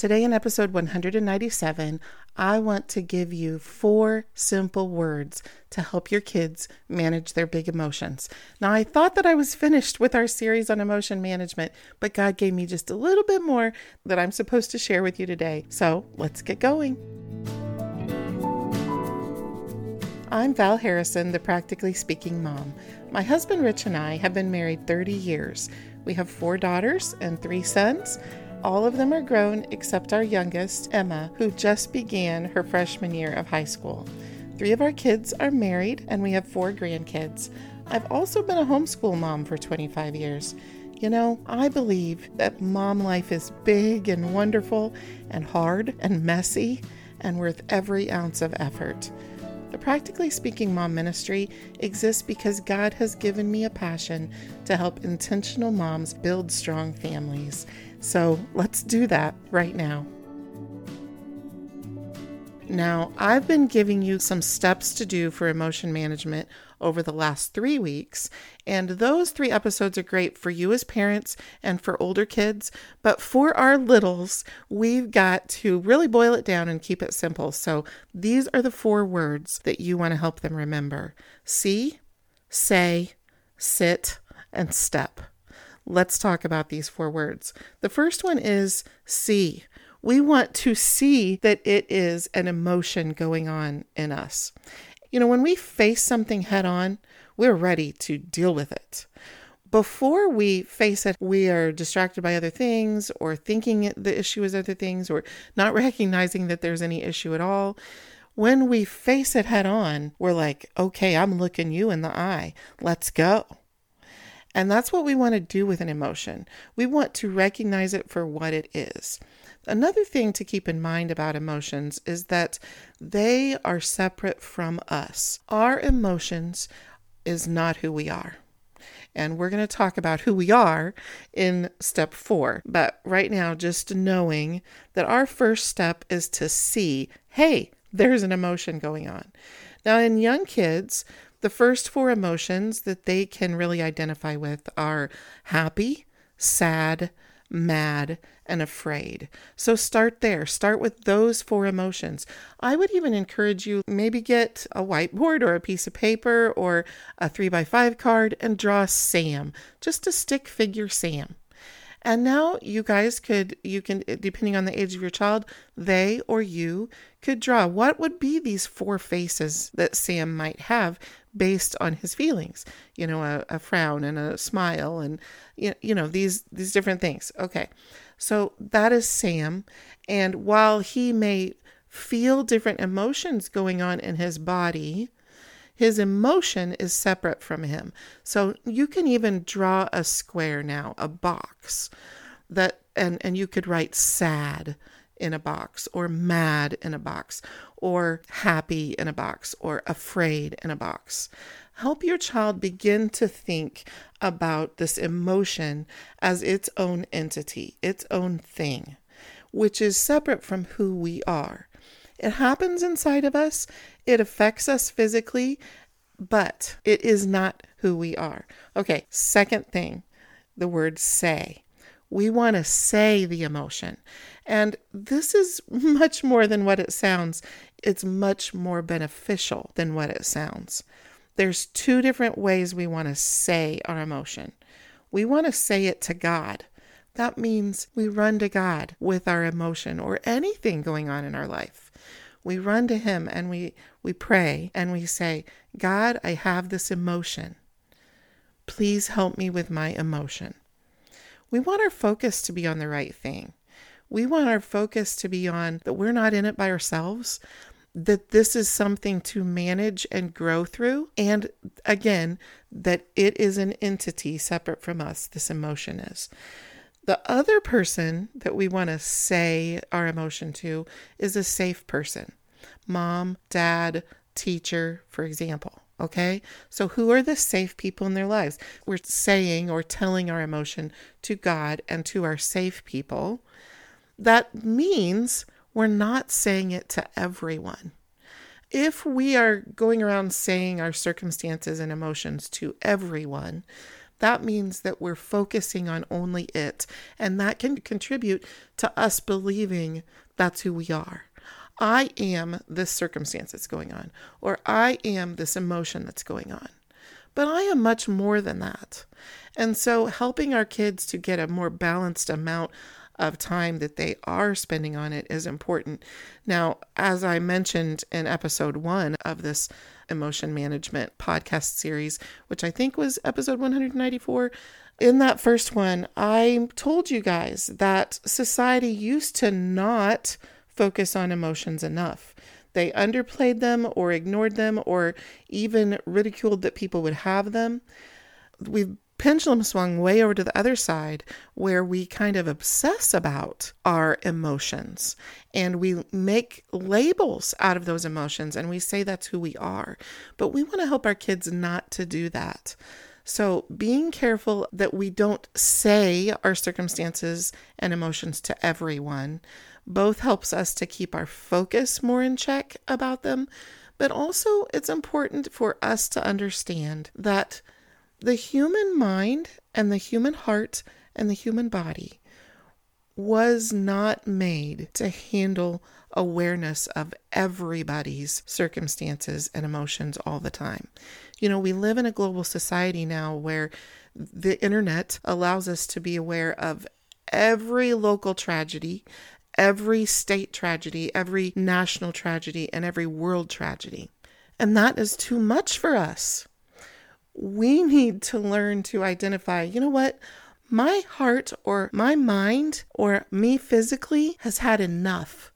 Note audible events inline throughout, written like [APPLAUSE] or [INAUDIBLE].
Today, in episode 197, I want to give you four simple words to help your kids manage their big emotions. Now, I thought that I was finished with our series on emotion management, but God gave me just a little bit more that I'm supposed to share with you today. So let's get going. I'm Val Harrison, the Practically Speaking Mom. My husband Rich and I have been married 30 years. We have four daughters and three sons. All of them are grown except our youngest, Emma, who just began her freshman year of high school. Three of our kids are married, and we have four grandkids. I've also been a homeschool mom for 25 years. You know, I believe that mom life is big and wonderful and hard and messy and worth every ounce of effort. The Practically Speaking Mom Ministry exists because God has given me a passion to help intentional moms build strong families. So let's do that right now. Now, I've been giving you some steps to do for emotion management over the last three weeks, and those three episodes are great for you as parents and for older kids. But for our littles, we've got to really boil it down and keep it simple. So these are the four words that you want to help them remember see, say, sit, and step. Let's talk about these four words. The first one is see. We want to see that it is an emotion going on in us. You know, when we face something head on, we're ready to deal with it. Before we face it, we are distracted by other things or thinking the issue is other things or not [LAUGHS] recognizing that there's any issue at all. When we face it head on, we're like, okay, I'm looking you in the eye. Let's go. And that's what we want to do with an emotion. We want to recognize it for what it is. Another thing to keep in mind about emotions is that they are separate from us. Our emotions is not who we are. And we're going to talk about who we are in step four. But right now, just knowing that our first step is to see hey, there's an emotion going on. Now, in young kids, the first four emotions that they can really identify with are happy, sad, mad, and afraid. So start there. Start with those four emotions. I would even encourage you maybe get a whiteboard or a piece of paper or a three by five card and draw Sam, just a stick figure Sam. And now you guys could, you can, depending on the age of your child, they or you could draw what would be these four faces that Sam might have based on his feelings. You know, a, a frown and a smile and, you know, these, these different things. Okay. So that is Sam. And while he may feel different emotions going on in his body, his emotion is separate from him. So you can even draw a square now, a box that and and you could write sad in a box or mad in a box or happy in a box or afraid in a box. Help your child begin to think about this emotion as its own entity, its own thing, which is separate from who we are. It happens inside of us, it affects us physically, but it is not who we are. Okay, second thing the word say. We want to say the emotion. And this is [LAUGHS] much more than what it sounds. It's much more beneficial than what it sounds. There's two different ways we want to say our emotion. We want to say it to God. That means we run to God with our emotion or anything going on in our life. We run to him and we we pray and we say, "God, I have this emotion. Please help me with my emotion." We want our focus to be on the right thing. We want our focus to be on that we're not in it by ourselves, that this is something to manage and grow through. And again, that it is an entity separate from us, this emotion is. The other person that we want to say our emotion to is a safe person mom, dad, teacher, for example. Okay, so who are the safe people in their lives? We're saying or telling our emotion to God and to our safe people. That means we're not saying it to everyone. If we are going around saying our circumstances and emotions to everyone, that means that we're focusing on only it. And that can contribute to us believing that's who we are. I am this circumstance that's going on, or I am this emotion that's going on. But I am much more than that. And so, helping our kids to get a more balanced amount of time that they are spending on it is important. Now, as I mentioned in episode one of this emotion management podcast series, which I think was episode 194, in that first one, I told you guys that society used to not focus on emotions enough. They underplayed them or ignored them or even ridiculed that people would have them. We've pendulum swung way over to the other side where we kind of obsess about our emotions and we make labels out of those emotions and we say that's who we are. But we want to help our kids not to do that. So, being careful that we don't say our circumstances and emotions to everyone both helps us to keep our focus more in check about them, but also it's important for us to understand that the human mind and the human heart and the human body was not made to handle awareness of everybody's circumstances and emotions all the time. You know, we live in a global society now where the internet allows us to be aware of every local tragedy, every state tragedy, every national tragedy, and every world tragedy. And that is too much for us we need to learn to identify, you know what? My heart or my mind or me physically has had enough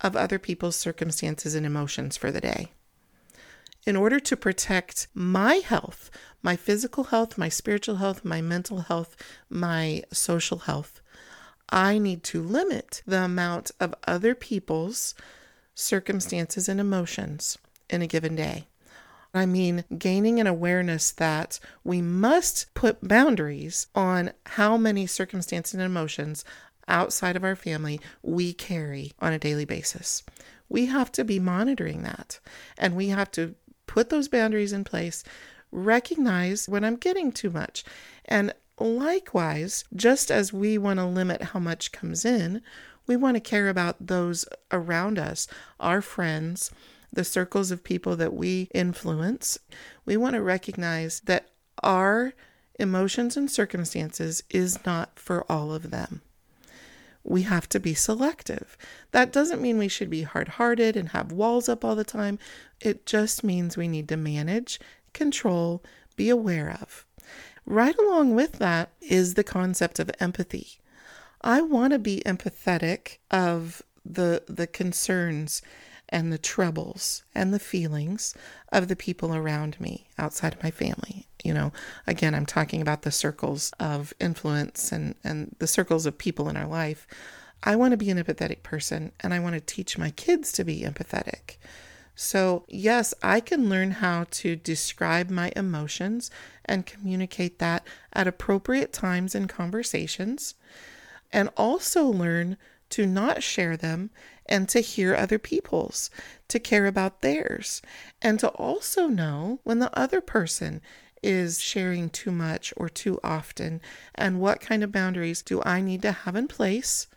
of other people's circumstances and emotions for the day. In order to protect my health, my physical health, my spiritual health, my mental health, my social health, I need to limit the amount of other people's circumstances and emotions in a given day. I mean gaining an awareness that we must put boundaries on how many circumstances and emotions outside of our family we carry on a daily basis. We have to be monitoring that and we have to put those boundaries in place, recognize when I'm getting too much. And likewise, just as we want to limit how much comes in, we want to care about those around us, our friends, the circles of people that we influence, we want to recognize that our emotions and circumstances is not for all of them. We have to be selective. That doesn't mean we should be hard hearted and have walls up all the time. It just means we need to manage, control, be aware of. Right along with that is the concept of empathy. I want to be empathetic of the the concerns and the troubles and the feelings of the people around me outside of my family. You know, again, I'm talking about the circles of influence and, and the circles of people in our life. I want to be an empathetic person and I want to teach my kids to be empathetic. So, yes, I can learn how to describe my emotions and communicate that at appropriate times in conversations, and also learn to not share them and to hear other people's, to care about theirs, and to also know when the other person is sharing too much or too often, and what kind of boundaries do I need to have in place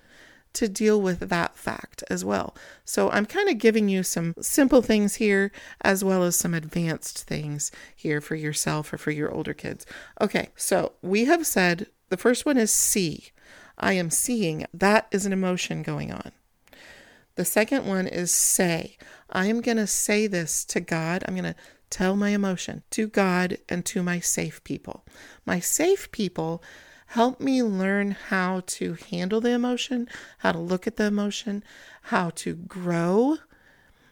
to deal with that fact as well. So I'm kind of giving you some simple things here as well as some advanced things here for yourself or for your older kids. Okay, so we have said the first one is see. I am seeing. That is an emotion going on. The second one is say. I am going to say this to God. I'm going to tell my emotion to God and to my safe people. My safe people help me learn how to handle the emotion, how to look at the emotion, how to grow,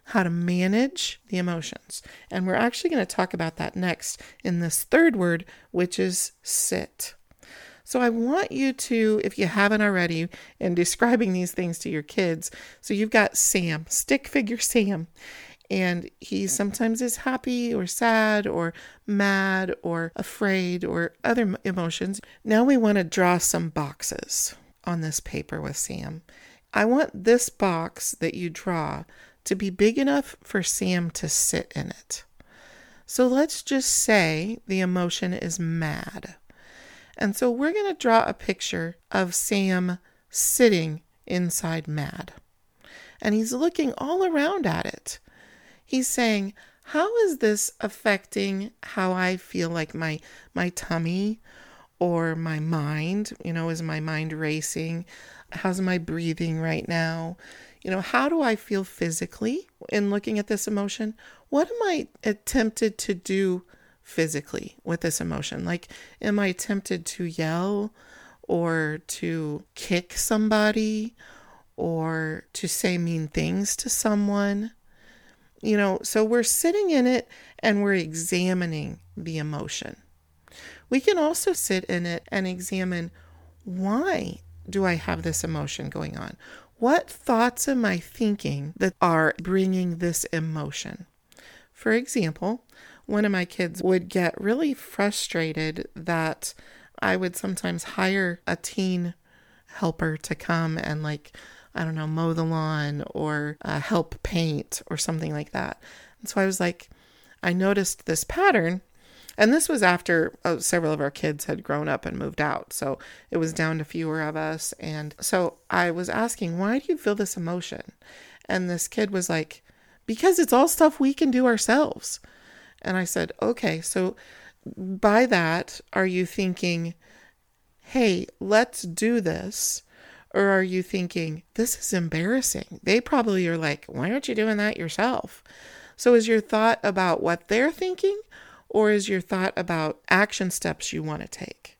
how to manage the emotions. And we're actually going to talk about that next in this third word, which is sit. So I want you to, if you haven't already, in describing these things to your kids, so you've got Sam, stick figure Sam, and he sometimes is happy or sad or mad or afraid or other emotions. Now we want to draw some boxes on this paper with Sam. I want this box that you draw to be big enough for Sam to sit in it. So let's just say the emotion is mad. And so we're going to draw a picture of Sam sitting inside Mad. And he's looking all around at it. He's saying, How is this affecting how I feel like my my tummy or my mind? You know, is my mind racing? How's my breathing right now? You know, how do I feel physically in looking at this emotion? What am I tempted to do physically with this emotion? Like, am I tempted to yell or to kick somebody or to say mean things to someone? You know, so we're sitting in it and we're examining the emotion. We can also sit in it and examine why do I have this emotion going on? What thoughts am I thinking that are bringing this emotion? For example, one of my kids would get really frustrated that I would sometimes hire a teen helper to come and, like, I don't know, mow the lawn or uh, help paint or something like that. And so I was like, I noticed this pattern and this was after uh, several of our kids had grown up and moved out. So it was down to fewer of us. And so I was asking, why do you feel this emotion? And this kid was like, because it's all stuff we can do ourselves. And I said, okay, so by that, are you thinking, hey, let's do this? Or are you thinking, this is embarrassing? They probably are like, why aren't you doing that yourself? So is your thought about what they're thinking or is your thought about action steps you want to take?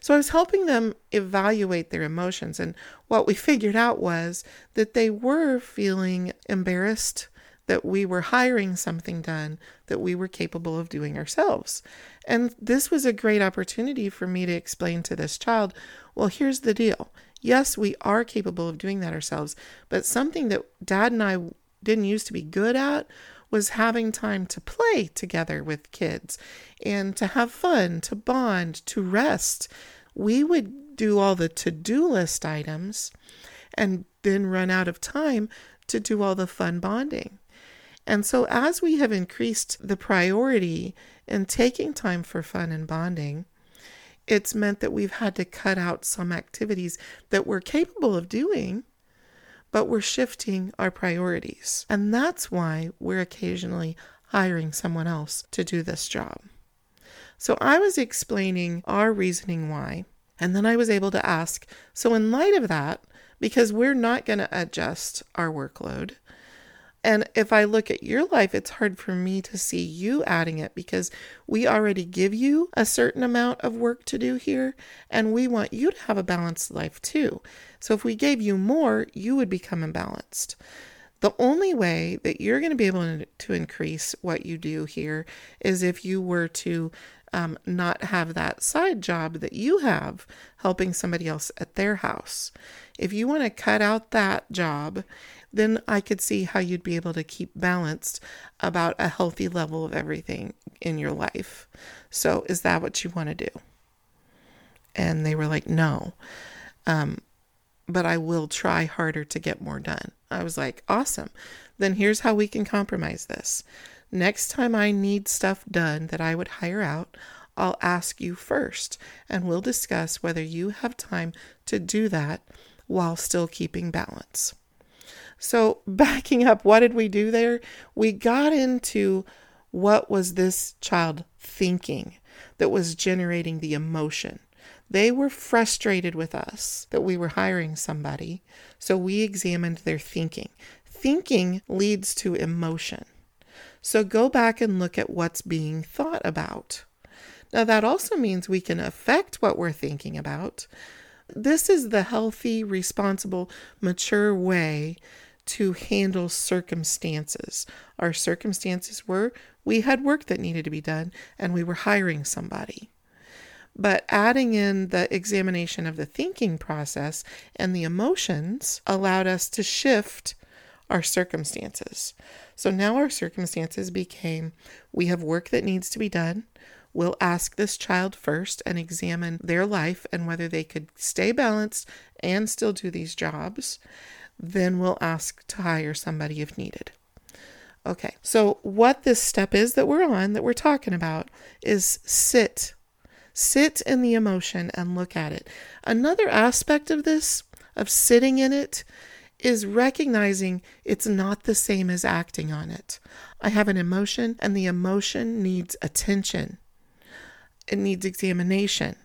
So I was helping them evaluate their emotions. And what we figured out was that they were feeling embarrassed that we were hiring something done that we were capable of doing ourselves. And this was a great opportunity for me to explain to this child well, here's the deal. Yes, we are capable of doing that ourselves, but something that dad and I didn't used to be good at was having time to play together with kids and to have fun, to bond, to rest. We would do all the to do list items and then run out of time to do all the fun bonding. And so, as we have increased the priority in taking time for fun and bonding, it's meant that we've had to cut out some activities that we're capable of doing but we're shifting our priorities. And that's why we're occasionally hiring someone else to do this job. So I was explaining our reasoning why, and then I was able to ask so, in light of that, because we're not going to adjust our workload, and if I look at your life, it's hard for me to see you adding it because we already give you a certain amount of work to do here, and we want you to have a balanced life too. So if we gave you more, you would become imbalanced. The only way that you're going to be able to increase what you do here is if you were to um, not have that side job that you have helping somebody else at their house. If you want to cut out that job then I could see how you'd be able to keep balanced about a healthy level of everything in your life. So, is that what you want to do? And they were like, no. Um, but I will try harder to get more done. I was like, awesome. Then here's how we can compromise this. Next time I need stuff done that I would hire out, I'll ask you first, and we'll discuss whether you have time to do that while still keeping balance. So, [LAUGHS] backing up, what did we do there? We got into what was this child thinking that was generating the emotion. They were frustrated with us that we were hiring somebody, so we examined their thinking. Thinking leads to emotion. So go back and look at what's being thought about. Now, that also means we can affect what we're thinking about. This is the healthy, responsible, mature way to handle circumstances. Our circumstances were we had work that needed to be done and we were hiring somebody. But adding in the examination of the thinking process and the emotions allowed us to shift our circumstances. So now our circumstances became we have work that needs to be done. We'll ask this child first and examine their life and whether they could stay balanced and still do these jobs then we'll ask to hire somebody if needed. Okay, so what this step is that we're on, that we're talking about, is sit. Sit in the emotion and look at it. Another aspect of this, of sitting in it, is recognizing it's not the same as acting on it. I have an emotion, and the emotion needs attention, it needs examination.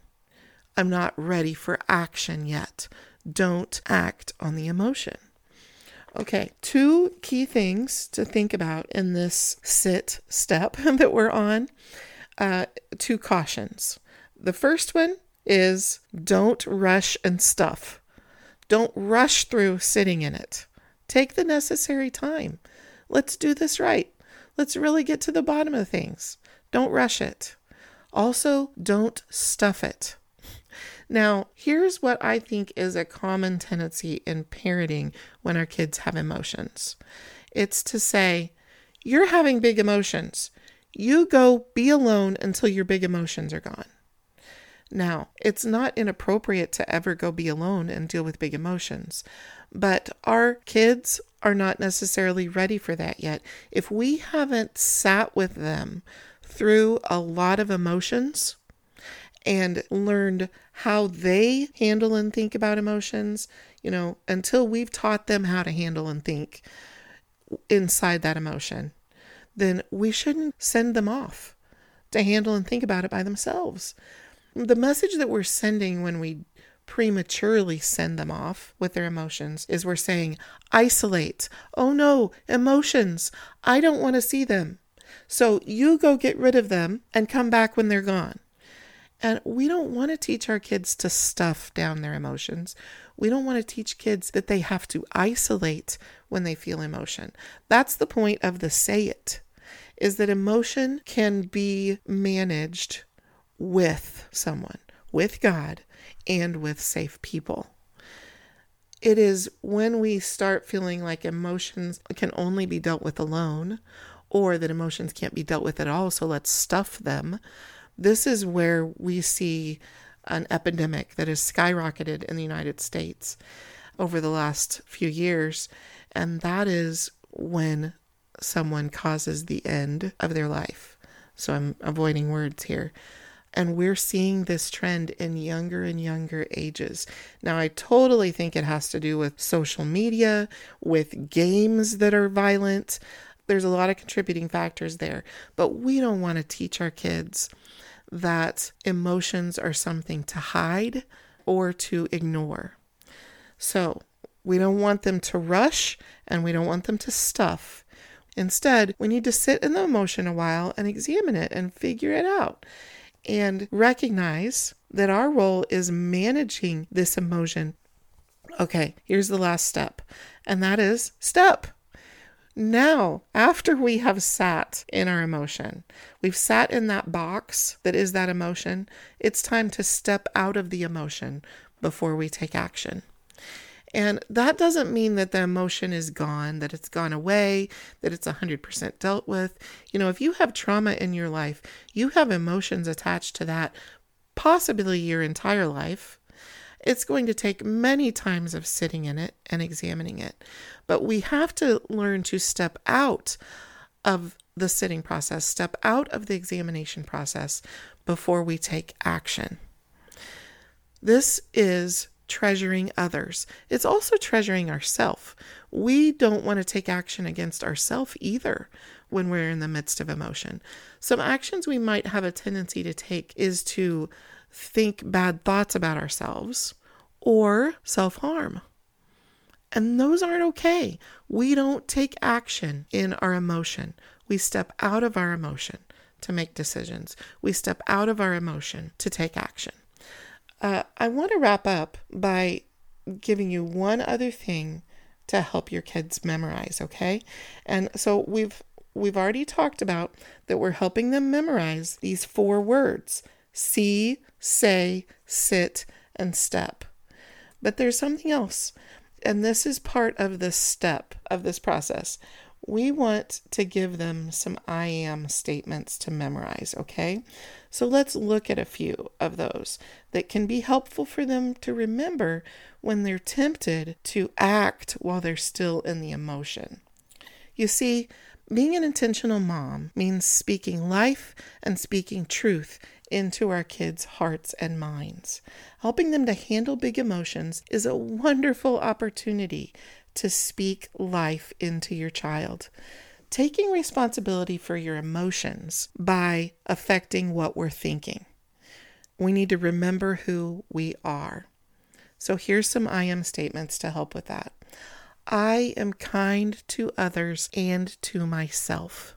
I'm not ready for action yet. Don't act on the emotion. Okay, two key things to think about in this sit step [LAUGHS] that we're on. Uh, two cautions. The first one is don't rush and stuff. Don't rush through sitting in it. Take the necessary time. Let's do this right. Let's really get to the bottom of things. Don't rush it. Also, don't stuff it. Now, here's what I think is a common tendency in parenting when our kids have emotions it's to say, You're having big emotions. You go be alone until your big emotions are gone. Now, it's not inappropriate to ever go be alone and deal with big emotions, but our kids are not necessarily ready for that yet. If we haven't sat with them through a lot of emotions and learned how they handle and think about emotions, you know, until we've taught them how to handle and think inside that emotion, then we shouldn't send them off to handle and think about it by themselves. The message that we're sending when we prematurely send them off with their emotions is we're saying, isolate. Oh no, emotions. I don't want to see them. So you go get rid of them and come back when they're gone. And we don't want to teach our kids to stuff down their emotions. We don't want to teach kids that they have to isolate when they feel emotion. That's the point of the say it is that emotion can be managed with someone, with God, and with safe people. It is when we start feeling like emotions can only be dealt with alone or that emotions can't be dealt with at all, so let's stuff them. This is where we see an epidemic that has skyrocketed in the United States over the last few years, and that is when someone causes the end of their life. So I'm avoiding words here. And we're seeing this trend in younger and younger ages. Now, I totally think it has to do with social media, with games that are violent, there's a lot of contributing factors there, but we don't want to teach our kids that emotions are something to hide or to ignore. So, we don't want them to rush and we don't want them to stuff. Instead, we need to sit in the emotion a while and examine it and figure it out and recognize that our role is managing this emotion. Okay, here's the last step, and that is step. Now, after we have sat in our emotion, we've sat in that box that is that emotion, it's time to step out of the emotion before we take action. And that doesn't mean that the emotion is gone, that it's gone away, that it's 100% dealt with. You know, if you have trauma in your life, you have emotions attached to that, possibly your entire life. It's going to take many times of sitting in it and examining it. But we have to learn to step out of the sitting process, step out of the examination process before we take action. This is treasuring others. It's also treasuring ourself. We don't want to take action against ourself either when we're in the midst of emotion. Some actions we might have a tendency to take is to think bad thoughts about ourselves or self harm. And those aren't okay. We don't take action in our emotion. We step out of our emotion to make decisions. We step out of our emotion to take action. Uh, I want to wrap up by giving you one other thing to help your kids memorize, okay? And so we've we've already talked about that we're helping them memorize these four words: see, say, sit, and step. But there's something else. And this is part of the step of this process. We want to give them some I am statements to memorize, okay? So let's look at a few of those that can be helpful for them to remember when they're tempted to act while they're still in the emotion. You see, being an intentional mom means speaking life and speaking truth into our kids' hearts and minds. Helping them to handle big emotions is a wonderful opportunity to speak life into your child. Taking responsibility for your emotions by affecting what we're thinking. We need to remember who we are. So here's some I am statements to help with that. I am kind to others and to myself.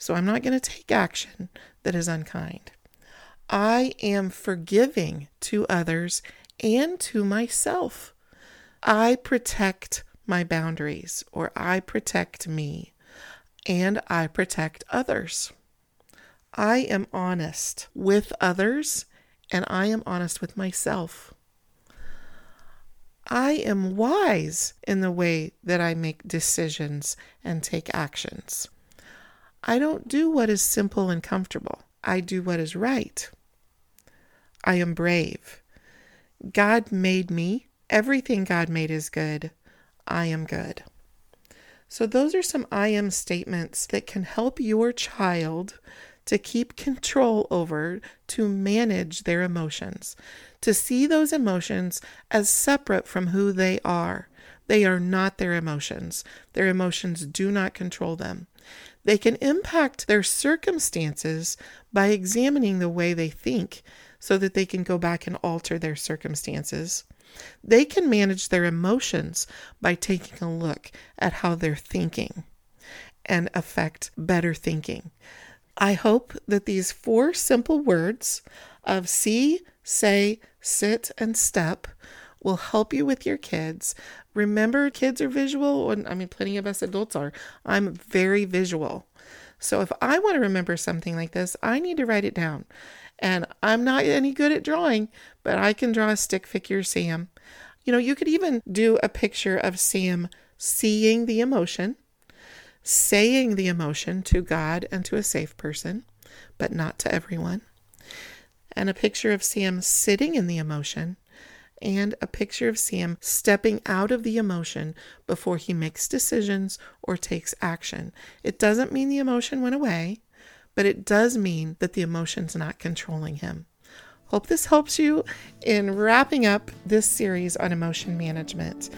So I'm not going to take action that is unkind. I am forgiving to others and to myself. I protect my boundaries, or I protect me, and I protect others. I am honest with others, and I am honest with myself. I am wise in the way that I make decisions and take actions. I don't do what is simple and comfortable. I do what is right. I am brave. God made me. Everything God made is good. I am good. So, those are some I am statements that can help your child to keep control over, to manage their emotions, to see those emotions as separate from who they are. They are not their emotions. Their emotions do not control them. They can impact their circumstances by examining the way they think so that they can go back and alter their circumstances. They can manage their emotions by taking a look at how they're thinking and affect better thinking. I hope that these four simple words of see, say, sit, and step will help you with your kids. Remember, kids are visual, and I mean, plenty of us adults are. I'm very visual. So if I want to remember something like this, I need to write it down. And I'm not any good at drawing, but I can draw a stick figure Sam. You know, you could even do a picture of Sam seeing the emotion, saying the emotion to God and to a safe person, but not to everyone. And a picture of Sam sitting in the emotion, and a picture of Sam stepping out of the emotion before he makes decisions or takes action. It doesn't mean the emotion went away, but it does mean that the emotion's not controlling him. Hope this helps you in wrapping up this series on emotion management.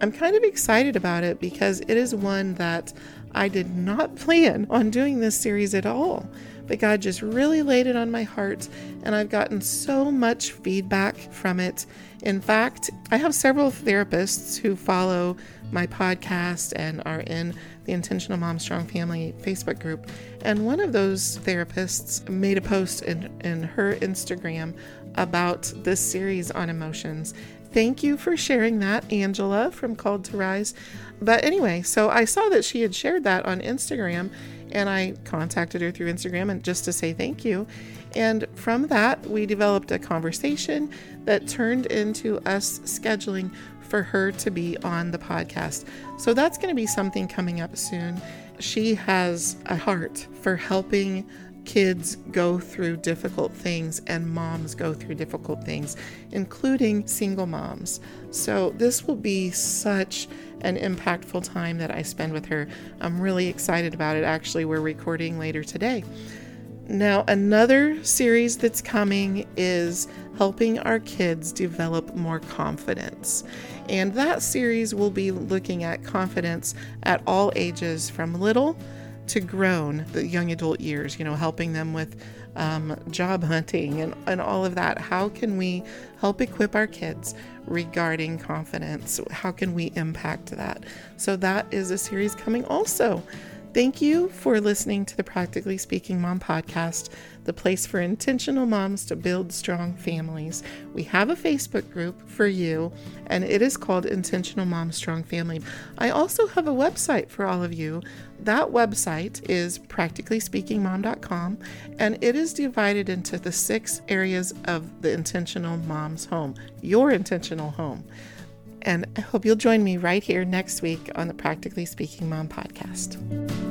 I'm kind of excited about it because it is one that I did not [LAUGHS] plan on doing this series at all. But God just really laid it on my heart, and I've gotten so much feedback from it. In fact, I have several therapists who follow my podcast and are in the Intentional Mom Strong Family Facebook group. And one of those therapists made a post in, in her Instagram about this series on emotions. Thank you for sharing that, Angela from Called to Rise. But anyway, so I saw that she had shared that on Instagram and I contacted her through Instagram and just to say thank you. And from that, we developed a conversation that turned into us scheduling for her to be on the podcast. So that's going to be something coming up soon. She has a heart for helping kids go through difficult things and moms go through difficult things, including single moms. So, this will be such an impactful time that I spend with her. I'm really excited about it. Actually, we're recording later today. Now, another series that's coming is helping our kids develop more confidence. And that series will be looking at confidence at all ages from little to grown, the young adult years, you know, helping them with um, job hunting and, and all of that. How can we help equip our kids regarding confidence? How can we impact that? So, that is a series coming also. Thank you for listening to the Practically Speaking Mom podcast, the place for intentional moms to build strong families. We have a Facebook group for you, and it is called Intentional Mom Strong Family. I also have a website for all of you. That website is practicallyspeakingmom.com, and it is divided into the six areas of the intentional mom's home, your intentional home. And I hope you'll join me right here next week on the Practically Speaking Mom podcast.